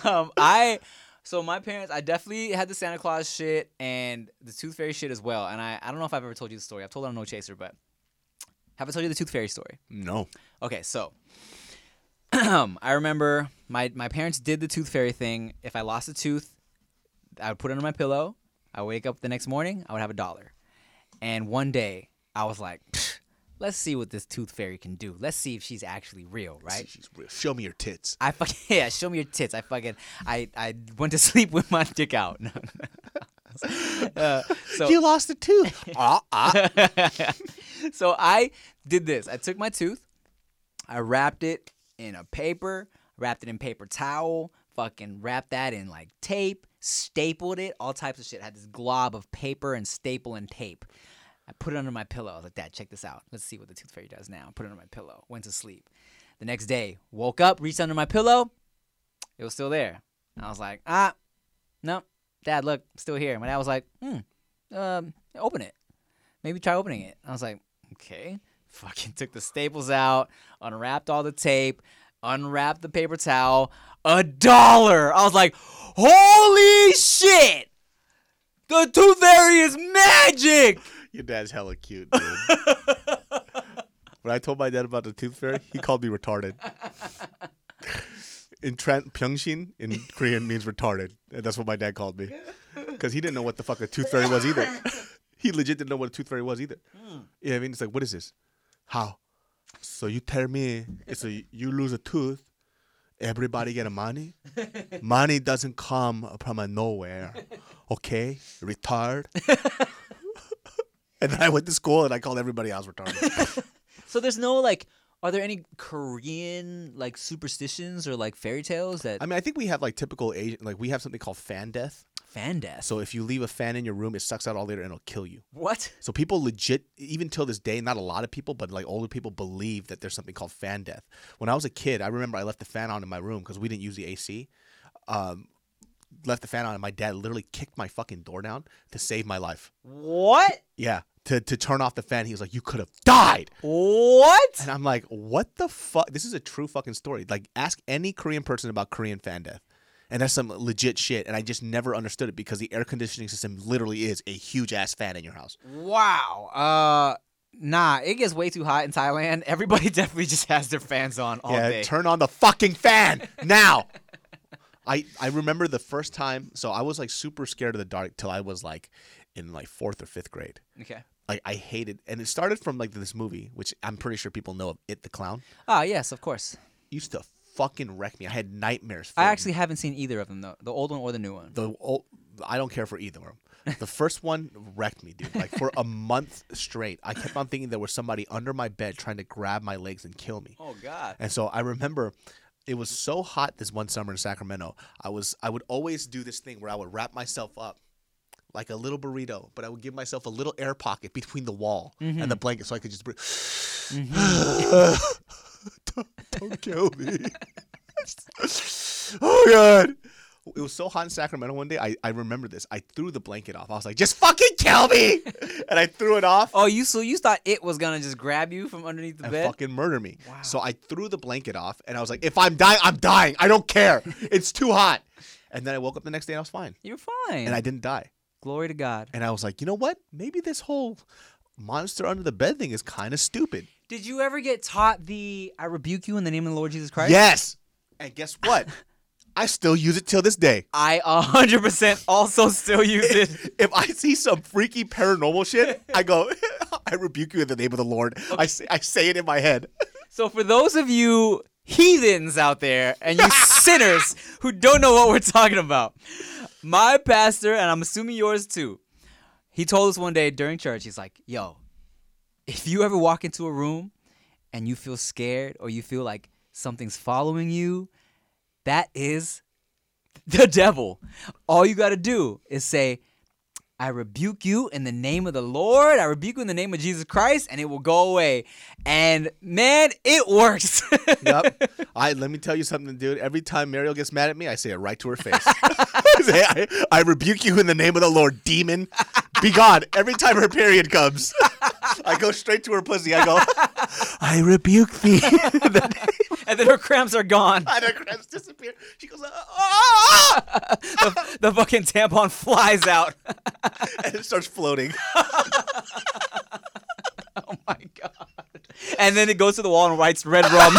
um, I so my parents, I definitely had the Santa Claus shit and the Tooth Fairy shit as well. And I, I don't know if I've ever told you the story. I've told it on No Chaser, but have I told you the Tooth Fairy story? no. Okay, so I remember my my parents did the Tooth Fairy thing. If I lost a tooth, I would put it under my pillow. I would wake up the next morning, I would have a dollar. And one day, I was like, let's see what this Tooth Fairy can do. Let's see if she's actually real, right? She's real. Show me your tits. I fucking yeah, show me your tits. I fucking I I went to sleep with my dick out. Uh, so you lost a tooth. Ah, ah. so I did this. I took my tooth, I wrapped it in a paper, wrapped it in paper towel, fucking wrapped that in like tape, stapled it, all types of shit. I had this glob of paper and staple and tape. I put it under my pillow. I was like, Dad, check this out. Let's see what the tooth fairy does now. Put it under my pillow. Went to sleep. The next day, woke up, reached under my pillow. It was still there. I was like, ah, no, Dad, look, still here. My dad was like, hmm, um, open it. Maybe try opening it. I was like, okay. Fucking took the staples out, unwrapped all the tape, unwrapped the paper towel. A dollar. I was like, holy shit! The tooth fairy is magic. Your dad's hella cute, dude. when I told my dad about the tooth fairy, he called me retarded. In Tran Pyeongsin, in Korean means retarded. And that's what my dad called me. Because he didn't know what the fuck a tooth fairy was either. he legit didn't know what a tooth fairy was either. Hmm. Yeah, I mean, it's like, what is this? How? So you tell me, so you lose a tooth, everybody get a money? money doesn't come from a nowhere. Okay? Retard. and then I went to school and I called everybody else retarded. So there's no like, are there any Korean like superstitions or like fairy tales that I mean, I think we have like typical Asian, like we have something called fan death. fan death? So if you leave a fan in your room, it sucks out all the air and it'll kill you. what? So people legit, even till this day, not a lot of people, but like older people believe that there's something called fan death. When I was a kid, I remember I left the fan on in my room because we didn't use the AC. Um, left the fan on, and my dad literally kicked my fucking door down to save my life. What? Yeah, to to turn off the fan. He was like, "You could have died." What? And I'm like, "What the fuck?" This is a true fucking story. Like, ask any Korean person about Korean fan death. And that's some legit shit. And I just never understood it because the air conditioning system literally is a huge ass fan in your house. Wow. Uh, nah, it gets way too hot in Thailand. Everybody definitely just has their fans on all yeah, day. turn on the fucking fan now. I I remember the first time. So I was like super scared of the dark till I was like in like fourth or fifth grade. okay. Like I hated, and it started from like this movie, which I'm pretty sure people know of, It the Clown. Ah, yes, of course. Used to fucking wreck me. I had nightmares. I actually haven't seen either of them though, the old one or the new one. the old, I don't care for either of them. The first one wrecked me, dude. Like for a month straight, I kept on thinking there was somebody under my bed trying to grab my legs and kill me. Oh God. And so I remember it was so hot this one summer in Sacramento. I was I would always do this thing where I would wrap myself up like a little burrito, but I would give myself a little air pocket between the wall and the mm-hmm. blanket so I could just breathe. Mm-hmm. don't, don't kill me. oh god. It was so hot in Sacramento one day. I, I remember this. I threw the blanket off. I was like, just fucking kill me. and I threw it off Oh, you so you thought it was gonna just grab you from underneath the and bed? fucking murder me. So I threw the blanket off and I was like, if I'm dying, I'm dying. I don't care. It's too hot. And then I woke up the next day and I was fine. You're fine. And I didn't die. Glory to God. And I was like, you know what? Maybe this whole monster under the bed thing is kind of stupid. Did you ever get taught the "I rebuke you in the name of the Lord Jesus Christ"? Yes. And guess what? I still use it till this day. I 100% also still use it. If I see some freaky paranormal shit, I go, I rebuke you in the name of the Lord. I say, I say it in my head. So for those of you heathens out there and you sinners who don't know what we're talking about, my pastor and I'm assuming yours too. He told us one day during church, he's like, "Yo, if you ever walk into a room and you feel scared or you feel like something's following you, that is the devil. All you got to do is say, I rebuke you in the name of the Lord. I rebuke you in the name of Jesus Christ, and it will go away. And man, it works. Yep. I let me tell you something, dude. Every time Mariel gets mad at me, I say it right to her face. I, say, I, I rebuke you in the name of the Lord, demon. Be gone. Every time her period comes, I go straight to her pussy. I go, I rebuke thee. and then her cramps are gone. and her cramps disappear. She goes, ah! the, the fucking tampon flies out. and it starts floating. oh my god. And then it goes to the wall and writes red rum.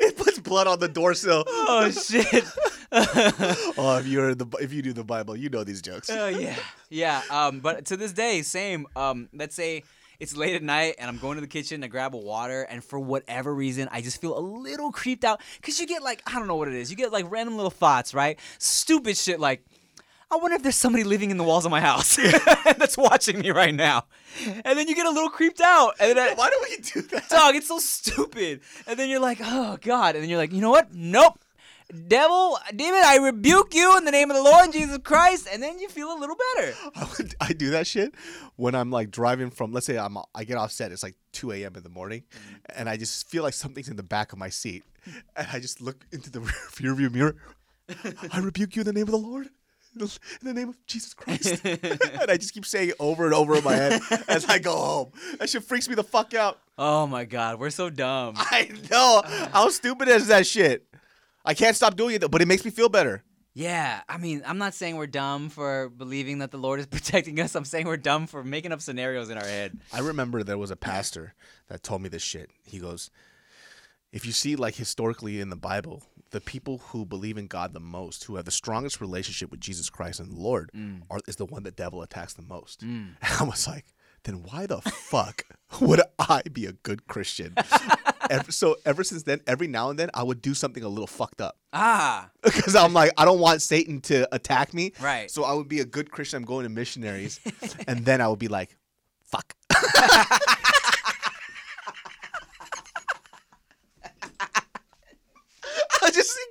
It puts blood on the door sill. oh shit. oh, if you're the if you do the Bible, you know these jokes. Oh yeah, yeah. Um, but to this day, same. Um, let's say it's late at night and I'm going to the kitchen to grab a water, and for whatever reason, I just feel a little creeped out because you get like I don't know what it is. You get like random little thoughts, right? Stupid shit like. I wonder if there's somebody living in the walls of my house that's watching me right now. And then you get a little creeped out. And then Why do we do that? dog, it's so stupid. And then you're like, oh God. And then you're like, you know what? Nope. Devil, demon, I rebuke you in the name of the Lord Jesus Christ. And then you feel a little better. I, would, I do that shit when I'm like driving from. Let's say I'm I get off set. It's like 2 a.m. in the morning, mm. and I just feel like something's in the back of my seat, and I just look into the rear view mirror. I rebuke you in the name of the Lord. In the name of Jesus Christ. and I just keep saying it over and over in my head as I go home. That shit freaks me the fuck out. Oh my God, we're so dumb. I know. How stupid is that shit? I can't stop doing it though, but it makes me feel better. Yeah, I mean, I'm not saying we're dumb for believing that the Lord is protecting us. I'm saying we're dumb for making up scenarios in our head. I remember there was a pastor that told me this shit. He goes, if you see like historically in the Bible, the people who believe in God the most, who have the strongest relationship with Jesus Christ and the Lord, are, is the one that devil attacks the most. And I was like, then why the fuck would I be a good Christian? ever, so ever since then, every now and then, I would do something a little fucked up Ah, because I'm like, I don't want Satan to attack me. Right. So I would be a good Christian. I'm going to missionaries, and then I would be like, fuck.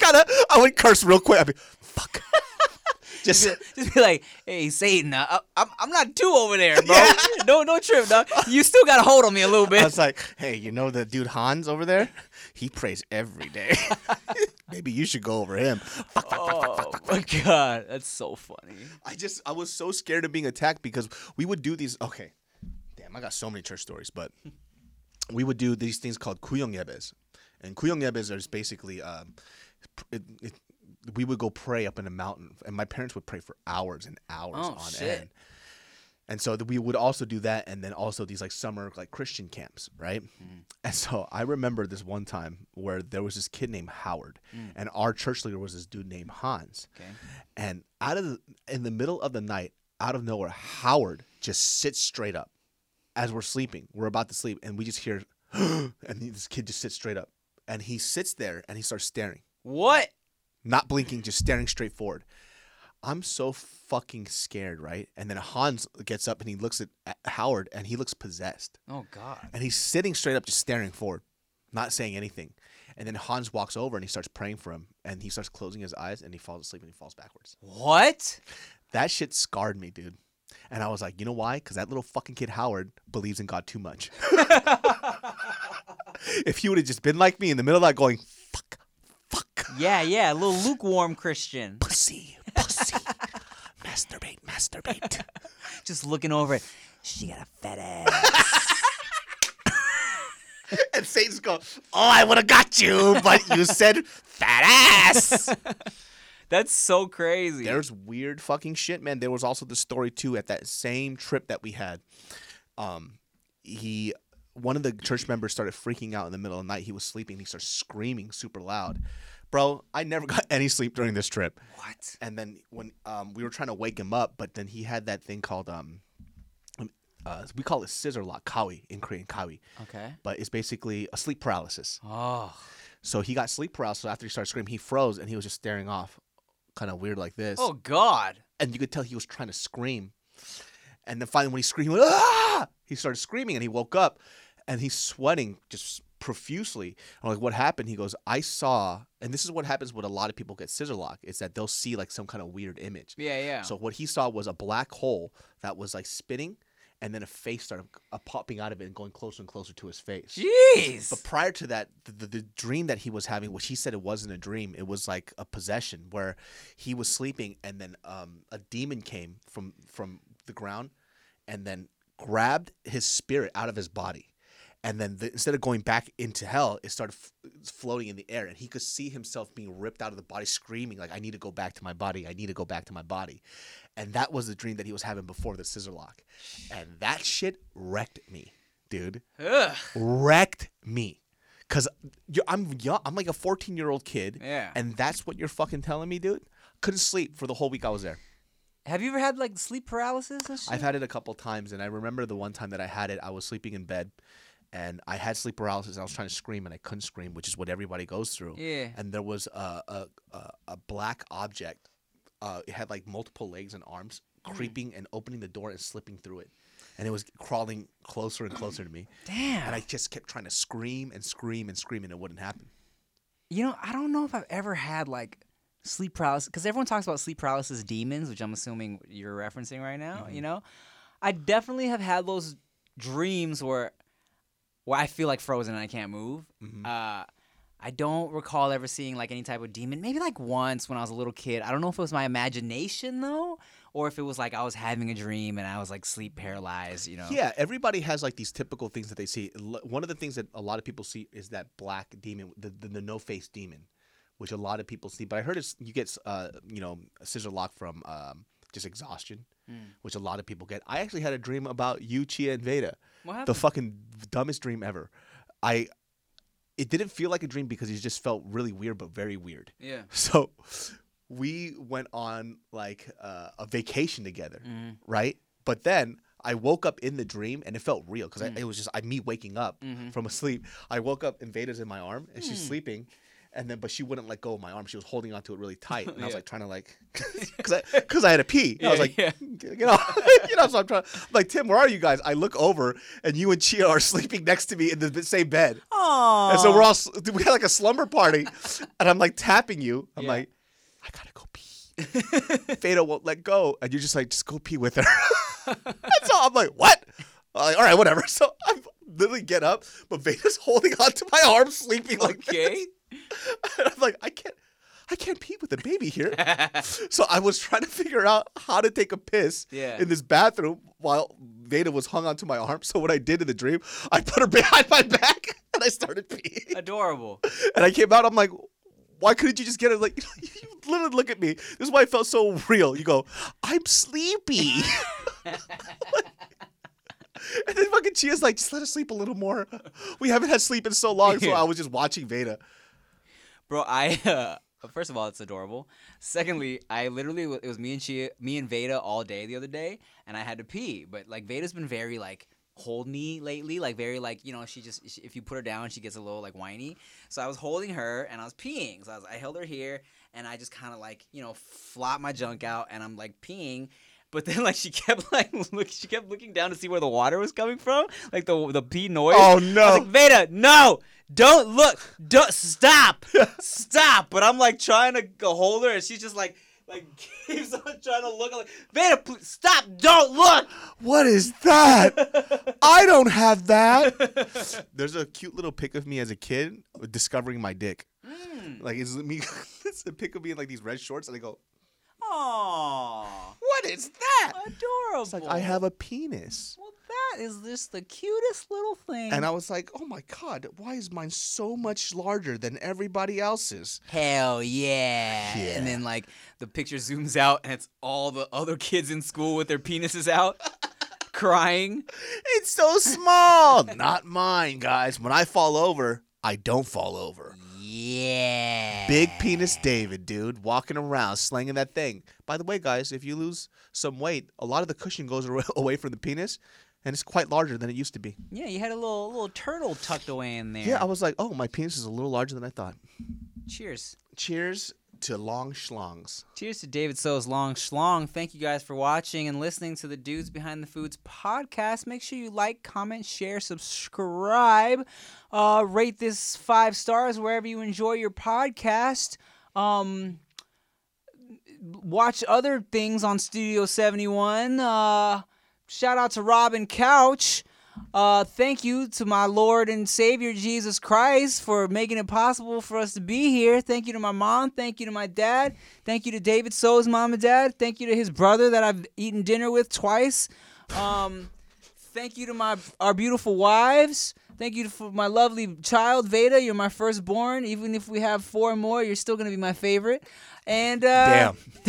I just kind of, I would curse real quick. I'd be, fuck. Just, just be like, hey, Satan, uh, I, I'm, I'm not too over there, bro. no, no trip, dog. You still got a hold on me a little bit. I was like, hey, you know the dude Hans over there? He prays every day. Maybe you should go over him. Fuck, fuck, fuck, fuck, fuck, Oh my God, that's so funny. I just I was so scared of being attacked because we would do these. Okay, damn, I got so many church stories, but we would do these things called kuyongyebes, and kuyongyebes are basically um, it, it, we would go pray up in a mountain, and my parents would pray for hours and hours Oh, on shit. end. And so we would also do that, and then also these like summer like Christian camps, right? Mm. And so I remember this one time where there was this kid named Howard, mm. and our church leader was this dude named Hans. Okay. And out of the, in the middle of the night, out of nowhere, Howard just sits straight up as we're sleeping. We're about to sleep, and we just hear, and this kid just sits straight up, and he sits there and he starts staring, What? not blinking, just staring straight forward. I'm so fucking scared, right? And then Hans gets up and he looks at, at Howard, and he looks possessed, Oh God. and he's sitting straight up, just staring forward, not saying anything. And then Hans walks over and he starts praying for him, and he starts closing his eyes, and he falls asleep and he falls backwards. What? That shit scarred me, dude. And I was like, you know why? Because that little fucking kid Howard believes in God too much. if he would have just been like me in the middle of that, going, Yeah, yeah, a little lukewarm Christian. pussy, pussy, masturbate, masturbate. Just looking over it. She got a fat ass. and Satan's going, oh, I would have got you, but you said fat ass. That's so crazy. There's weird fucking shit, man. There was also the story too at that same trip that we had. Um, he one of the church members started freaking out in the middle of the night. He was sleeping. He started screaming super loud. Bro, I never got any sleep during this trip. What? And then when um, we were trying to wake him up, but then he had that thing called um, uh, we call it scissor lock, kawi in Korean, kawi. Okay. But it's basically a sleep paralysis. Oh. So he got sleep paralysis after he started screaming. He froze and he was just staring off, kind of weird like this. Oh God. And you could tell he was trying to scream. And then finally, when he screamed, he went, ah! He started screaming and he woke up and he's sweating just profusely. I'm like, what happened? He goes, I saw, and this is what happens when a lot of people get scissor lock, is that they'll see like some kind of weird image. Yeah, yeah. So what he saw was a black hole that was like spinning, and then a face started uh, popping out of it and going closer and closer to his face. Jeez. But prior to that, the, the, the dream that he was having, which he said it wasn't a dream, it was like a possession where he was sleeping and then um, a demon came from from the ground and then grabbed his spirit out of his body. And then the, instead of going back into hell, it started f- floating in the air, and he could see himself being ripped out of the body, screaming like, "I need to go back to my body! I need to go back to my body!" And that was the dream that he was having before the scissor lock, and that shit wrecked me, dude Ugh. wrecked me. Cause I'm young. I'm like a 14 year old kid. Yeah. And that's what you're fucking telling me, dude. Couldn't sleep for the whole week I was there. Have you ever had like sleep paralysis? I've had it a couple times, and I remember the one time that I had it. I was sleeping in bed, and I had sleep paralysis. And I was trying to scream, and I couldn't scream, which is what everybody goes through. Yeah. And there was a a, a, a black object. Uh, it had like multiple legs and arms, creeping and opening the door and slipping through it, and it was crawling closer and closer to me. Damn. And I just kept trying to scream and scream and scream, and it wouldn't happen. You know, I don't know if I've ever had like sleep paralysis because everyone talks about sleep paralysis demons, which I'm assuming you're referencing right now. Mm-hmm. You know, I definitely have had those dreams where where I feel like frozen and I can't move. Mm-hmm. Uh, I don't recall ever seeing like any type of demon. Maybe like once when I was a little kid. I don't know if it was my imagination though, or if it was like I was having a dream and I was like sleep paralyzed. You know. Yeah, everybody has like these typical things that they see. One of the things that a lot of people see is that black demon, the the, the no face demon, which a lot of people see. But I heard it's you get uh you know a scissor lock from um, just exhaustion, which a lot of people get. I actually had a dream about you, Chia, and Veda. What The fucking dumbest dream ever. I. It didn't feel like a dream because it just felt really weird, but very weird. Yeah. So we went on like uh, a vacation together, Mm-hmm. right? But then I woke up in the dream and it felt real because Mm. it was just I me waking up Mm-hmm. from a sleep. I woke up and Veda's in my arm and Mm. she's sleeping. And then, but she wouldn't let go of my arm. She was holding onto it really tight, and I was like trying to like, because I, I had a pee. I was like, yeah. you know, you know. So I'm trying. I'm like Tim, where are you guys? I look over, and you and Chia are sleeping next to me in the same bed. Oh. And so we're all we had like a slumber party, and I'm like tapping you. I'm Yeah. like, I gotta go pee. Veda won't let go, and you're just like, just go pee with her. and so I'm like, what? I'm like, all right, whatever. So I literally get up, but Veda's holding onto my arm, sleeping like Okay. this. And I'm like, I can't. I can't pee with a baby here. so I was trying to figure out how to take a piss Yeah. in this bathroom while Veda was hung onto my arm. So what I did in the dream, I put her behind my back and I started peeing. Adorable. And I came out, I'm like, why couldn't you just get it? Like, you literally look at me. This is why it felt so real. You go, I'm sleepy. and then fucking Chia's like, just let us sleep a little more. We haven't had sleep in so long. So I was just watching Veda. Bro, I uh, first of all, it's adorable. Secondly, I literally it was me and Chia, me and Veda all day the other day, and I had to pee. But like Veda's been very like hold me lately, like very like you know she just she, if you put her down, she gets a little like whiny. So I was holding her and I was peeing. So I, was, I held her here and I just kind of like you know flop my junk out and I'm like peeing. But then, like, she kept like look, she kept looking down to see where the water was coming from, like the the pee noise. Oh, I was no. like, Veda, no, don't look, don't stop, stop. But I'm like trying to hold her, and she's just like, like keeps on trying to look. I'm like, Veda, please, stop, don't look. What is that? I don't have that. There's a cute little pic of me as a kid discovering my dick. Hmm. Like it's me. it's a pic of me in like these red shorts, and I go, Aww, "What is that?" adorable. It's like I have a penis, Well, that is just the cutest little thing. and I was like, "Oh my god, why is mine so much larger than everybody else's?" Hell yeah. Yeah. And then like the picture zooms out and it's all the other kids in school with their penises out. crying. It's so small. Not mine, guys. When I fall over, I don't fall over. Yeah. Big penis David, dude, walking around slinging that thing. By the way, guys, if you lose some weight, a lot of the cushion goes away from the penis, and it's quite larger than it used to be. Yeah, you had a little little turtle tucked away in there. Yeah, I was like, oh, my penis is a little larger than I thought. Cheers. Cheers to long schlongs. Cheers to David So's Long Schlong. Thank you guys for watching and listening to the Dudes Behind the Foods podcast. Make sure you like, comment, share, subscribe. Uh, rate this five stars wherever you enjoy your podcast. Um, watch other things on Studio 71. Uh, shout out to Robin Couch. Uh, thank you to my Lord and Savior Jesus Christ for making it possible for us to be here. Thank you to my mom. Thank you to my dad. Thank you to David So's mom and dad. Thank you to his brother that I've eaten dinner with twice. Um, thank you to my our beautiful wives. Thank you for my lovely child Veda. You're my firstborn. Even if we have four more, you're still gonna be my favorite. And uh, Damn.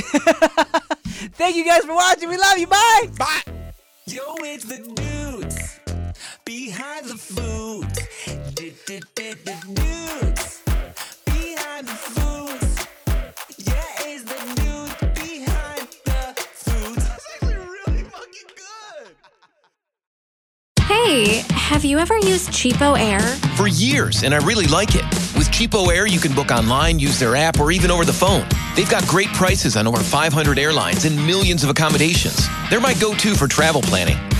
thank you guys for watching. We love you. Bye. Bye. Yo, it's the dudes behind the food. Dudes behind the foods. Yeah, it's the dudes behind the foods. That's actually really fucking good. Hey, have you ever used CheapOair? For years, and I really like it. With CheapOair, you can book online, use their app, or even over the phone. They've got great prices on over 500 airlines and millions of accommodations. They're my go to for travel planning.